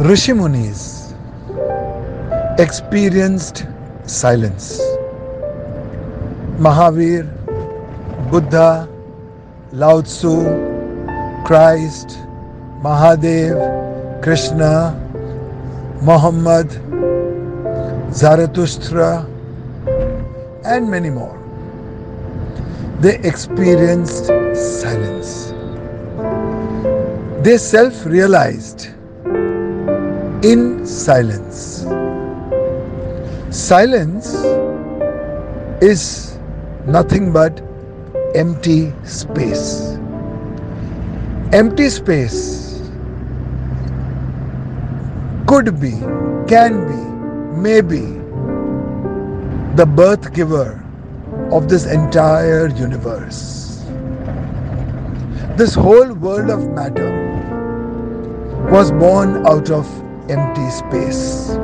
Rishi Munis experienced silence. Mahavir, Buddha, Lao Tzu, Christ, Mahadev, Krishna, Muhammad, Zarathustra, and many more. They experienced silence. They self realized in silence. Silence is nothing but empty space. Empty space could be, can be, maybe the birth giver of this entire universe. This whole world of matter was born out of empty space.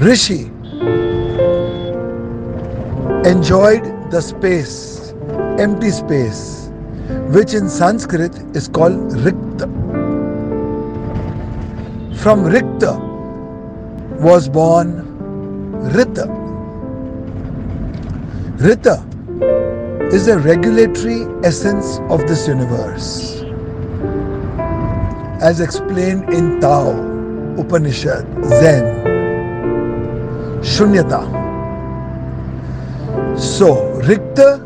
Rishi enjoyed the space, empty space, which in Sanskrit is called Rikta. From Rikta was born Rita. Rita is the regulatory essence of this universe. As explained in Tao, Upanishad, Zen, Shunyata. So, Rikta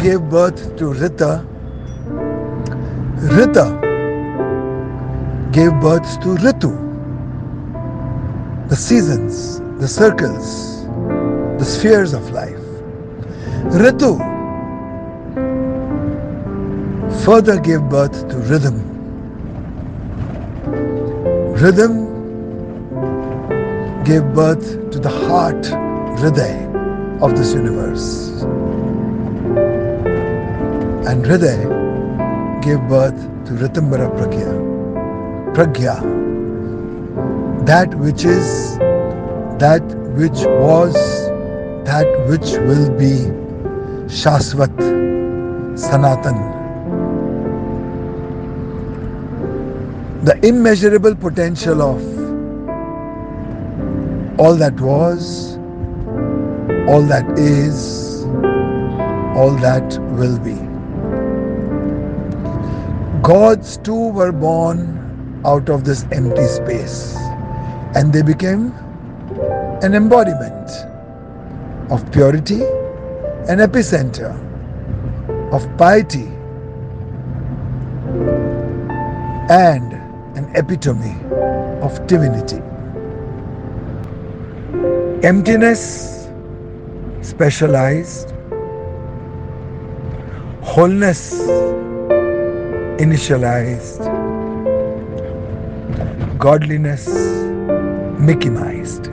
gave birth to Rita. Rita gave birth to Ritu. The seasons, the circles, the spheres of life. Ritu further gave birth to rhythm. Rhythm gave birth to the heart, Hriday, of this universe. And Hriday gave birth to Ritambara Pragya. Pragya, that which is, that which was, that which will be Shasvat, Sanatan. The immeasurable potential of all that was, all that is, all that will be. Gods too were born out of this empty space and they became an embodiment of purity, an epicenter of piety, and an epitome of divinity. Emptiness, specialized. Wholeness, initialized. Godliness, Mickey-ized.